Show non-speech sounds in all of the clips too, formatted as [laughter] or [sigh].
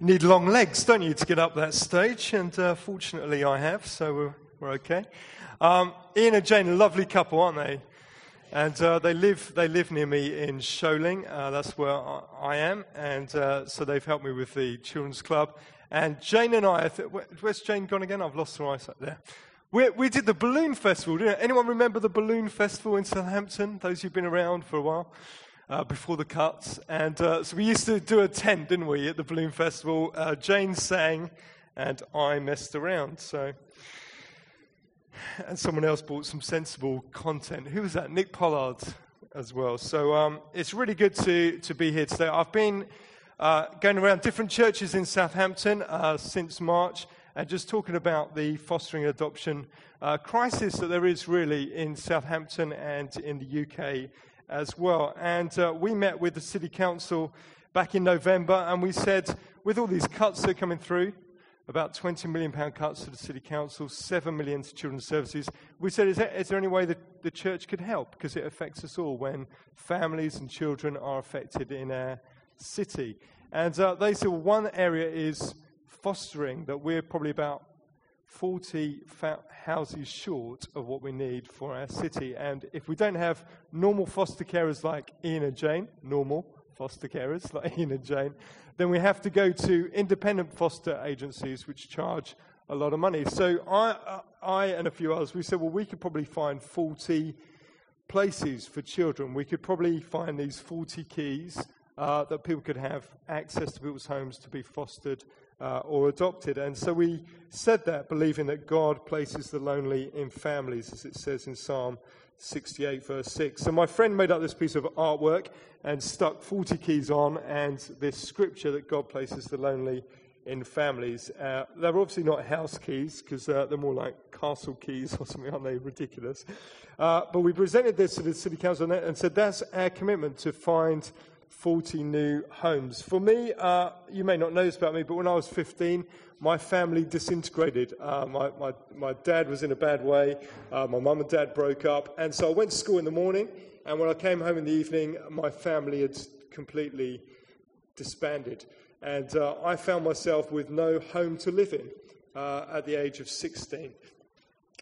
need long legs, don't you, to get up that stage? And uh, fortunately, I have, so we're, we're okay. Um, Ian and Jane, lovely couple, aren't they? And uh, they live they live near me in Sholing. Uh, that's where I, I am, and uh, so they've helped me with the children's club. And Jane and I, where's Jane gone again? I've lost her eyesight there. We, we did the balloon festival, didn't? Anyone remember the balloon festival in Southampton? Those who've been around for a while uh, before the cuts. And uh, so we used to do a tent, didn't we, at the Balloon Festival? Uh, Jane sang, and I messed around. So, and someone else bought some sensible content. Who was that? Nick Pollard as well. So um, it's really good to to be here today. I've been uh, going around different churches in Southampton uh, since March. And just talking about the fostering adoption uh, crisis that there is really in Southampton and in the UK as well. And uh, we met with the City Council back in November, and we said, with all these cuts that are coming through, about 20 million pound cuts to the City Council, 7 million to Children's Services, we said, is there, is there any way that the church could help? Because it affects us all when families and children are affected in our city. And uh, they said, well, one area is fostering, that we're probably about 40 houses short of what we need for our city. And if we don't have normal foster carers like Ian and Jane, normal foster carers like Ian and Jane, then we have to go to independent foster agencies which charge a lot of money. So I, I and a few others, we said, well, we could probably find 40 places for children. We could probably find these 40 keys uh, that people could have access to people's homes to be fostered uh, or adopted. And so we said that believing that God places the lonely in families, as it says in Psalm 68, verse 6. So my friend made up this piece of artwork and stuck 40 keys on, and this scripture that God places the lonely in families. Uh, they're obviously not house keys because uh, they're more like castle keys or something, aren't they? Ridiculous. Uh, but we presented this to the city council and said that's our commitment to find 40 new homes. For me, uh, you may not know this about me, but when I was 15, my family disintegrated. Uh, my, my, my, dad was in a bad way, uh, my mum and dad broke up, and so I went to school in the morning, and when I came home in the evening, my family had completely disbanded. And uh, I found myself with no home to live in uh, at the age of 16.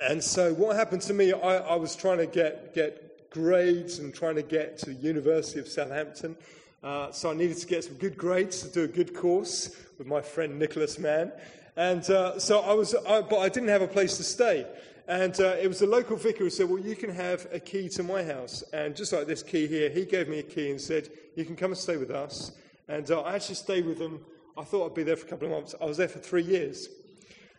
And so what happened to me, I, I was trying to get, get grades and trying to get to the University of Southampton. Uh, so I needed to get some good grades to do a good course with my friend Nicholas Mann. And uh, so I was, I, but I didn't have a place to stay. And uh, it was the local vicar who said, Well, you can have a key to my house. And just like this key here, he gave me a key and said, You can come and stay with us. And uh, I actually stayed with them. I thought I'd be there for a couple of months. I was there for three years.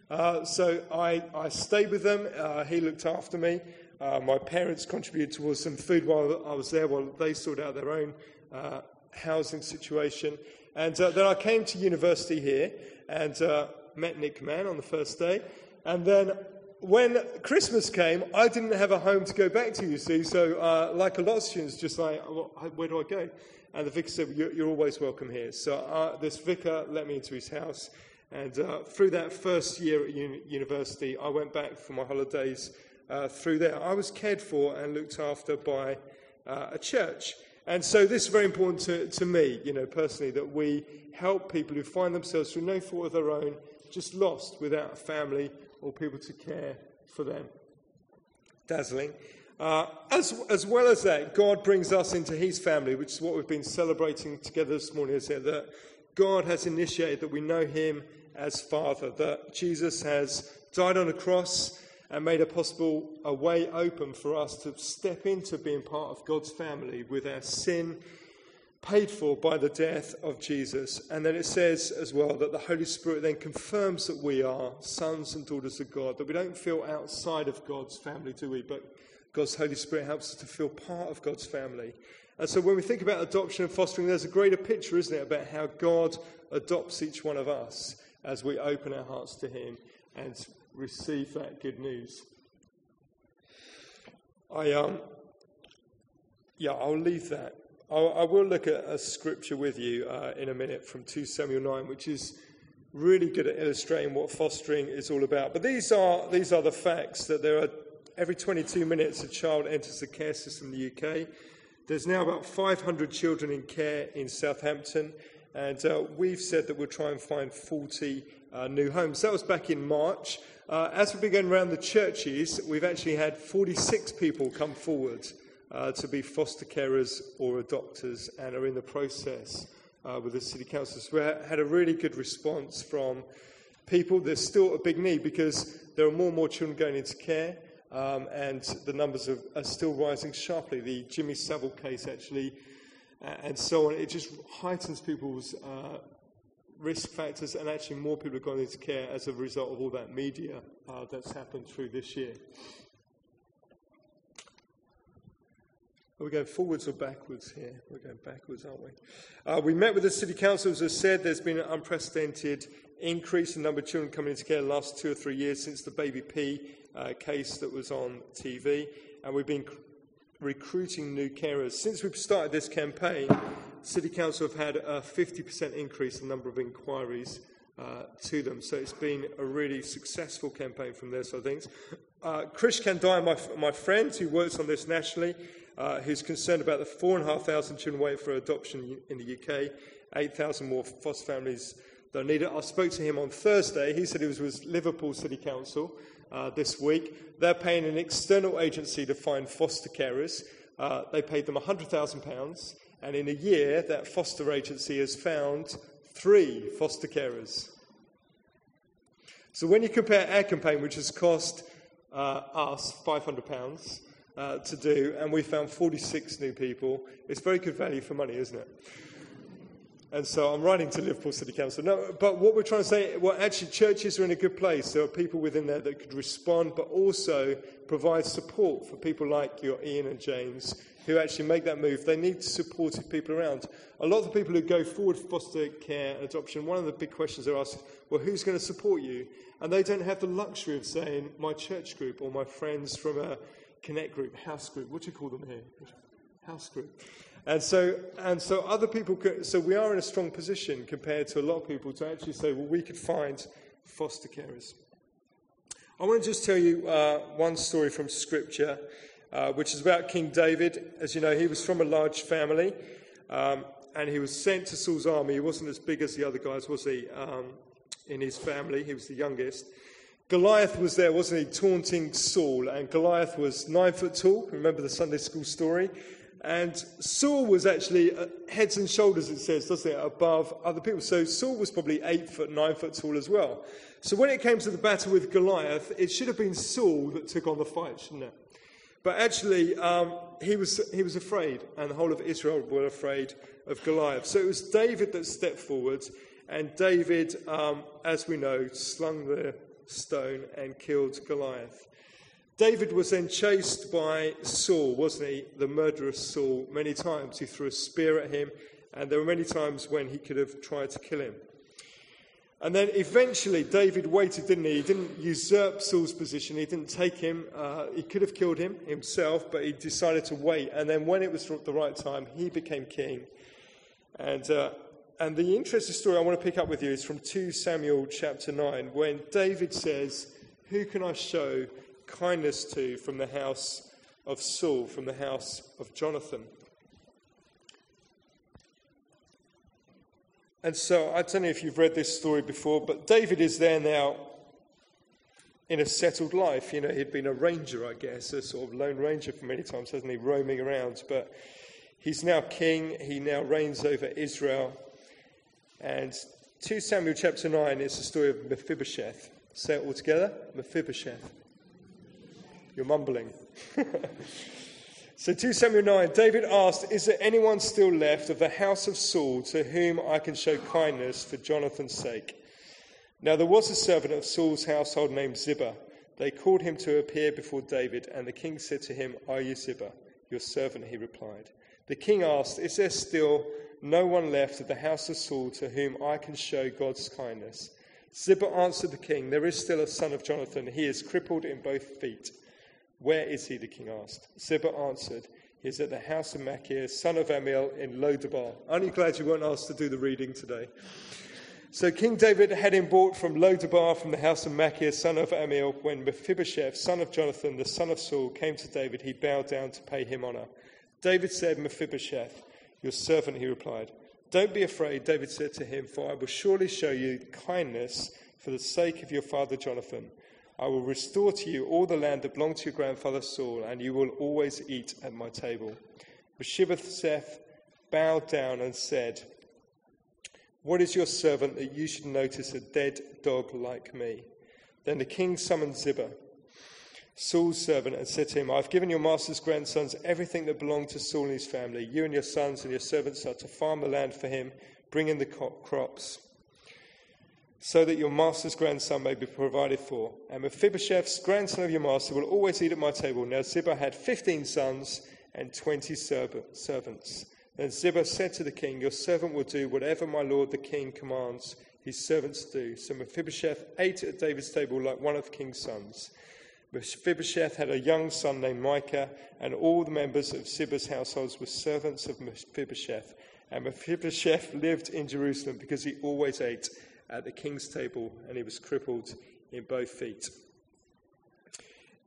Uh, so I, I stayed with them. Uh, he looked after me. Uh, my parents contributed towards some food while I was there, while they sorted out their own uh, housing situation. And uh, then I came to university here and uh, met Nick Mann on the first day. And then when Christmas came, I didn't have a home to go back to, you see. So, uh, like a lot of students, just like, well, where do I go? And the vicar said, you're, you're always welcome here. So, this vicar let me into his house. And through that first year at uni- university, I went back for my holidays uh, through there. I was cared for and looked after by uh, a church. And so this is very important to, to me, you know, personally, that we help people who find themselves through no fault of their own, just lost without a family or people to care for them. Dazzling. Uh, as, as well as that, God brings us into his family, which is what we've been celebrating together this morning, is it? That God has initiated that we know him as Father, that Jesus has died on a cross and made a possible a way open for us to step into being part of God's family with our sin paid for by the death of Jesus. And then it says as well that the Holy Spirit then confirms that we are sons and daughters of God, that we don't feel outside of God's family, do we? But God's Holy Spirit helps us to feel part of God's family. And so when we think about adoption and fostering, there's a greater picture, isn't it, about how God adopts each one of us as we open our hearts to Him and receive that good news. I um, yeah, I'll leave that. I'll, I will look at a scripture with you uh, in a minute from 2 Samuel 9, which is really good at illustrating what fostering is all about. But these are these are the facts that there are every 22 minutes a child enters the care system in the UK. There's now about 500 children in care in Southampton, And uh, we've said that we'll try and find 40 uh, new homes. That was back in March. Uh, as we've been going around the churches, we've actually had 46 people come forward uh, to be foster carers or adopters and are in the process uh, with the city council. So we had a really good response from people. There's still a big need because there are more and more children going into care. Um, and the numbers are, are, still rising sharply. The Jimmy Savile case, actually, and so on, it just heightens people's uh, risk factors, and actually, more people have gone into care as a result of all that media uh, that's happened through this year. Are we going forwards or backwards here? We're going backwards, aren't we? Uh, we met with the city council, as I said. There's been an unprecedented increase in the number of children coming into care in the last two or three years since the Baby P uh, case that was on TV. And we've been recruiting new carers. Since we've started this campaign, City Council have had a 50% increase in the number of inquiries uh, to them. So it's been a really successful campaign from their side of things. Uh, Krish Kandiah, my, my friend who works on this nationally, uh, who's concerned about the 4,500 children waiting for adoption in the UK, 8,000 more foster families that need it. I spoke to him on Thursday. He said he was with Liverpool City Council uh, this week. They're paying an external agency to find foster carers. Uh, they paid them £100,000, and in a year, that foster agency has found three foster carers. So when you compare our campaign, which has cost uh, us £500 uh, to do, and we found 46 new people, it's very good value for money, isn't it? And so I'm writing to Liverpool City Council. No, but what we're trying to say, well, actually, churches are in a good place. There are people within there that could respond, but also provide support for people like your Ian and James who actually make that move. They need supportive people around. A lot of the people who go forward for foster care and adoption, one of the big questions they're asked, well, who's going to support you? And they don't have the luxury of saying, my church group or my friends from a connect group, house group. What do you call them here? House group. And so, and so other people, could, so we are in a strong position compared to a lot of people to actually say, well, we could find foster carers. I want to just tell you uh, one story from Scripture, uh, which is about King David. As you know, he was from a large family, um, and he was sent to Saul's army. He wasn't as big as the other guys, was he, um, in his family? He was the youngest. Goliath was there, wasn't he, taunting Saul, and Goliath was nine foot tall. Remember the Sunday school story? And Saul was actually uh, heads and shoulders, it says, doesn't it, above other people. So Saul was probably eight foot, nine foot tall as well. So when it came to the battle with Goliath, it should have been Saul that took on the fight, shouldn't it? But actually, um, he, was, he was afraid, and the whole of Israel were afraid of Goliath. So it was David that stepped forward, and David, um, as we know, slung the stone and killed Goliath. David was then chased by Saul, wasn't he? The murderous Saul. Many times he threw a spear at him, and there were many times when he could have tried to kill him. And then eventually David waited, didn't he? He didn't usurp Saul's position. He didn't take him. Uh, he could have killed him himself, but he decided to wait. And then when it was the right time, he became king. And, uh, and the interesting story I want to pick up with you is from 2 Samuel chapter 9, when David says, Who can I show kindness to from the house of Saul, from the house of Jonathan. And so, I don't know if you've read this story before, but David is there now in a settled life. You know, he'd been a ranger, I guess, a sort of lone ranger for many times, hasn't he, roaming around. But he's now king, he now reigns over Israel. And 2 Samuel chapter 9 is the story of Mephibosheth. Say it all together Mephibosheth. You're mumbling. [laughs] so 2 Samuel 9, David asked, Is there anyone still left of the house of Saul to whom I can show kindness for Jonathan's sake? Now there was a servant of Saul's household named Ziba. They called him to appear before David, and the king said to him, Are you Ziba? Your servant, he replied. The king asked, Is there still no one left of the house of Saul to whom I can show God's kindness? Ziba answered the king, There is still a son of Jonathan. He is crippled in both feet. Where is he? the king asked. Ziba answered, He is at the house of Machir, son of Ammiel, in Lodabar. Aren't you glad you weren't asked to do the reading today? So King David had him brought from Lodabar from the house of Machir, son of Ammiel. When Mephibosheth, son of Jonathan, the son of Saul, came to David, he bowed down to pay him honor. David said, Mephibosheth, your servant, he replied. Don't be afraid, David said to him, for I will surely show you kindness for the sake of your father Jonathan. I will restore to you all the land that belonged to your grandfather Saul, and you will always eat at my table. But Mephibosheth bowed down and said, What is your servant that you should notice a dead dog like me? Then the king summoned Ziba, Saul's servant, and said to him, I've given your master's grandsons everything that belonged to Saul and his family. You and your sons and your servants are to farm the land for him, bring in the crops, so that your master's grandson may be provided for. And Mephibosheth's grandson of your master will always eat at my table. Now Ziba had fifteen sons and twenty servants. Then Ziba said to the king, Your servant will do whatever my lord the king commands his servants do. So Mephibosheth ate at David's table like one of the king's sons. Mephibosheth had a young son named Micah, and all the members of Ziba's households were servants of Mephibosheth. And Mephibosheth lived in Jerusalem because he always ate at the king's table, and he was crippled in both feet.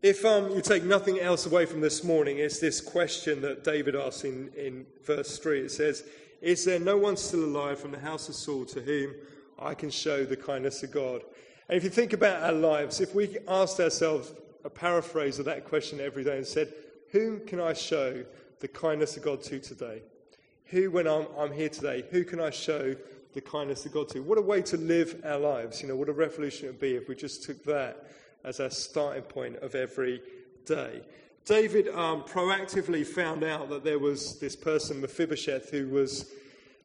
If um, you take nothing else away from this morning, it's this question that David asks in, in verse 3. It says, Is there no one still alive from the house of Saul to whom I can show the kindness of God? And if you think about our lives, if we asked ourselves a paraphrase of that question every day and said, Whom can I show the kindness of God to today? Who, when I'm, I'm here today, who can I show the kindness of God to? What a way to live our lives. You know, what a revolution it would be if we just took that as our starting point of every day. David um, proactively found out that there was this person, Mephibosheth, who was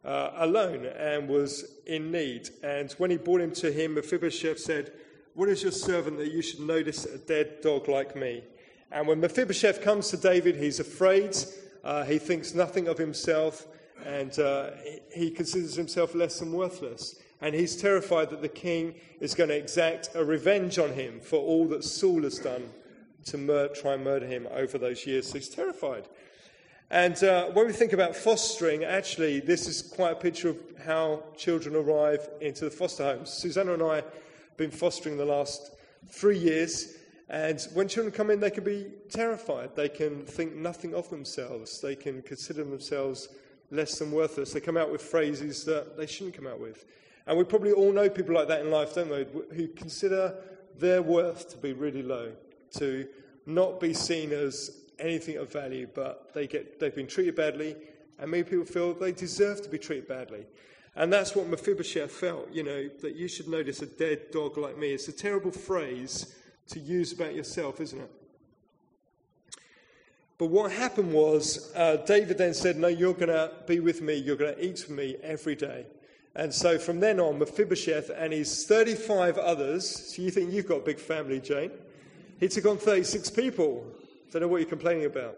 uh, alone and was in need. And when he brought him to him, Mephibosheth said, What is your servant that you should notice a dead dog like me? And when Mephibosheth comes to David, he's afraid. Uh, he thinks nothing of himself, and uh, he considers himself less than worthless. And he's terrified that the king is going to exact a revenge on him for all that Saul has done to mur- try and murder him over those years. So he's terrified. And uh, when we think about fostering, actually, this is quite a picture of how children arrive into the foster homes. Susanna and I have been fostering the last three years. And when children come in, they can be terrified. They can think nothing of themselves. They can consider themselves less than worthless. They come out with phrases that they shouldn't come out with. And we probably all know people like that in life, don't we? Who consider their worth to be really low, to not be seen as anything of value, but they get, they've been treated badly, and many people feel they deserve to be treated badly. And that's what Mephibosheth felt, you know, that you should notice a dead dog like me. It's a terrible phrase to use about yourself, isn't it? But what happened was, uh, David then said, No, you're going to be with me, you're going to eat with me every day. And so from then on, Mephibosheth and his 35 others, so you think you've got a big family, Jane? He took on 36 people. Don't know what you're complaining about.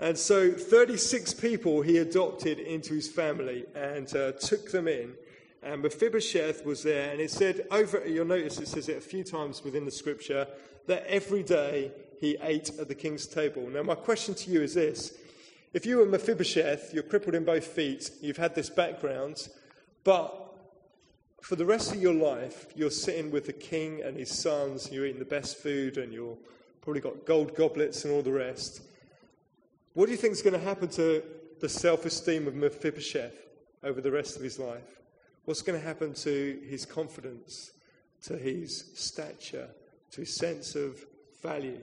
And so 36 people he adopted into his family and uh, took them in. And Mephibosheth was there, and it said over, you'll notice it says it a few times within the scripture, that every day he ate at the king's table. Now, my question to you is this if you were Mephibosheth, you're crippled in both feet, you've had this background, but for the rest of your life, you're sitting with the king and his sons, you're eating the best food, and you're probably got gold goblets and all the rest. What do you think is going to happen to the self esteem of Mephibosheth over the rest of his life? What's going to happen to his confidence, to his stature, to his sense of value?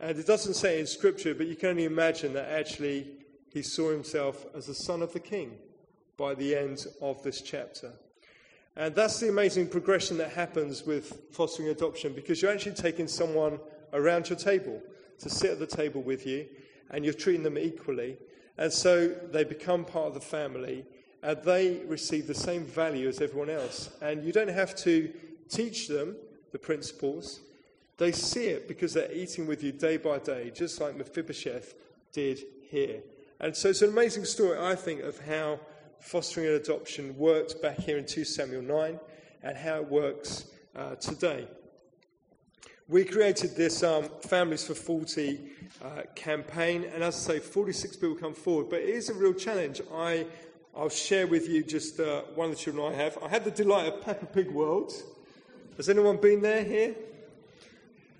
And it doesn't say in Scripture, but you can only imagine that actually he saw himself as the son of the king by the end of this chapter. And that's the amazing progression that happens with fostering adoption because you're actually taking someone around your table to sit at the table with you and you're treating them equally. And so they become part of the family and they receive the same value as everyone else. And you don't have to teach them the principles, they see it because they're eating with you day by day, just like Mephibosheth did here. And so it's an amazing story, I think, of how fostering and adoption worked back here in 2 Samuel 9 and how it works uh, today. We created this um, Families for 40 uh, campaign, and as I say, 46 people come forward, but it is a real challenge. I, I'll share with you just uh, one of the children I have. I had the delight of Peppa Pig World. Has anyone been there here?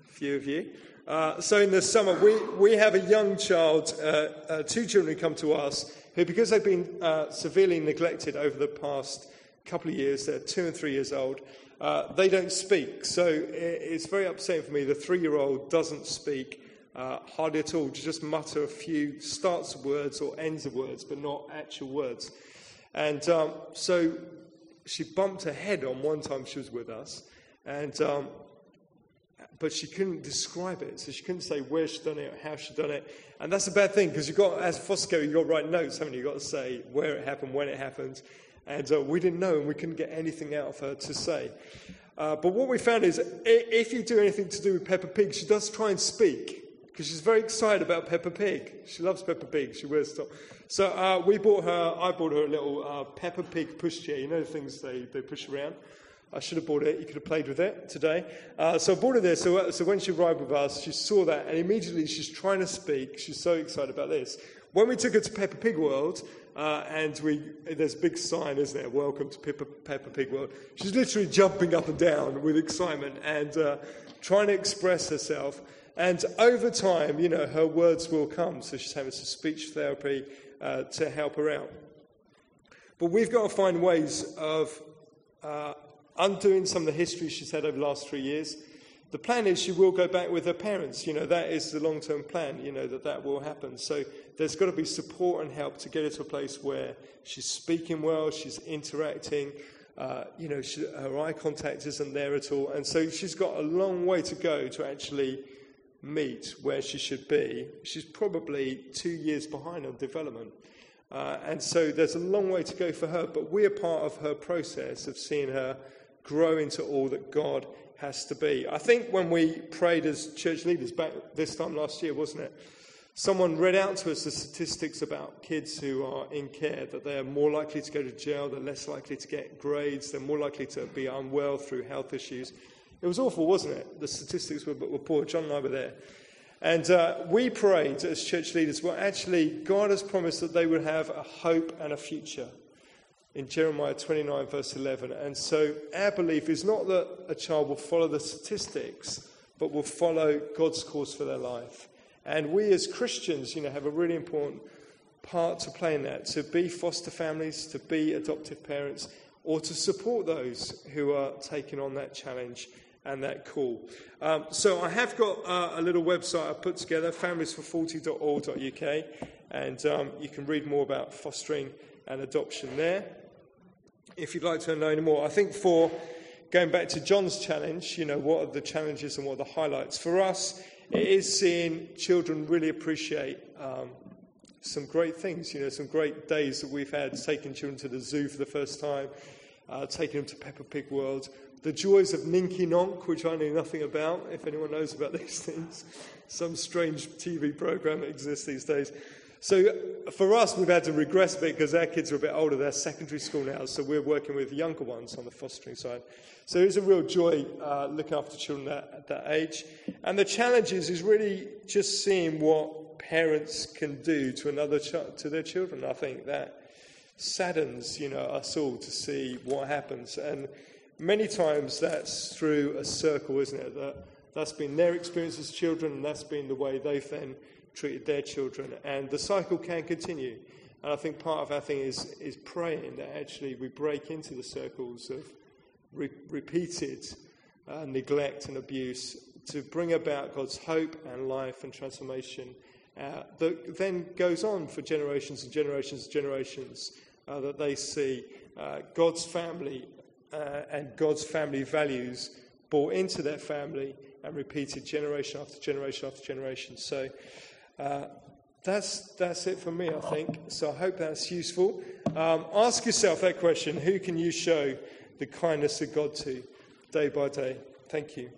A few of you. Uh, so in the summer, we, we have a young child, uh, uh, two children who come to us who, because they've been uh, severely neglected over the past couple of years, they're two and three years old, uh, they don't speak. So it's very upsetting for me. The three year old doesn't speak uh, hardly at all, to just mutter a few starts of words or ends of words, but not actual words. And um, so she bumped her head on one time she was with us, and um, but she couldn't describe it. So she couldn't say where she'd done it, or how she'd done it. And that's a bad thing because you've got, as foster you've got to write notes, haven't you? You've got to say where it happened, when it happened. And uh, we didn't know, and we couldn't get anything out of her to say. Uh, but what we found is if you do anything to do with Peppa Pig, she does try and speak because she's very excited about Peppa Pig. She loves Peppa Pig. She wears stuff. So uh, we bought her, I bought her a little uh, Peppa Pig pushchair. You know the things they, they push around? I should have bought it. You could have played with it today. Uh, so I bought her there. So, uh, so when she arrived with us, she saw that, and immediately she's trying to speak. She's so excited about this. When we took her to Peppa Pig World, uh, and we, there's a big sign, isn't there? Welcome to Peppa, Peppa Pig World. She's literally jumping up and down with excitement and uh, trying to express herself. And over time, you know, her words will come. So she's having some speech therapy uh, to help her out. But we've got to find ways of uh, undoing some of the history she's had over the last three years. The plan is she will go back with her parents. You know, that is the long term plan, you know, that that will happen. So there's got to be support and help to get her to a place where she's speaking well, she's interacting. Uh, you know, she, her eye contact isn't there at all. And so she's got a long way to go to actually meet where she should be. She's probably two years behind on development. Uh, and so there's a long way to go for her, but we're part of her process of seeing her grow into all that God has to be. I think when we prayed as church leaders back this time last year, wasn't it? Someone read out to us the statistics about kids who are in care that they're more likely to go to jail, they're less likely to get grades, they're more likely to be unwell through health issues. It was awful, wasn't it? The statistics were, were poor. John and I were there. And uh, we prayed as church leaders, well, actually, God has promised that they would have a hope and a future in Jeremiah 29, verse 11. And so our belief is not that a child will follow the statistics, but will follow God's course for their life. And we as Christians, you know, have a really important part to play in that to be foster families, to be adoptive parents, or to support those who are taking on that challenge and that call. Um, so I have got uh, a little website I put together, familiesfor40.org.uk, and um, you can read more about fostering and adoption there. If you'd like to know any more, I think for going back to John's challenge, you know, what are the challenges and what are the highlights? For us, it is seeing children really appreciate um, some great things, you know, some great days that we've had, taking children to the zoo for the first time, uh, taking them to Peppa Pig World, the joys of Ninky Nonk, which I know nothing about, if anyone knows about [laughs] these things. Some strange TV program that exists these days. So for us, we've had to regress a bit because our kids are a bit older. They're secondary school now, so we're working with younger ones on the fostering side. So it's a real joy uh, looking after children at, at that age. And the challenge is, is really just seeing what parents can do to another ch- to their children. I think that saddens, you know, us all to see what happens. And many times that's through a circle, isn't it? That that's been their experience as children, and that's been the way they've then treated their children. And the cycle can continue. And I think part of our thing is, is praying that actually we break into the circles of re- repeated uh, neglect and abuse to bring about God's hope and life and transformation uh, that then goes on for generations and generations and generations uh, that they see uh, God's family uh, and God's family values brought into their family and repeated generation after generation after generation. So uh, that's, that's it for me, I think. So I hope that's useful. Um, ask yourself that question who can you show the kindness of God to day by day? Thank you.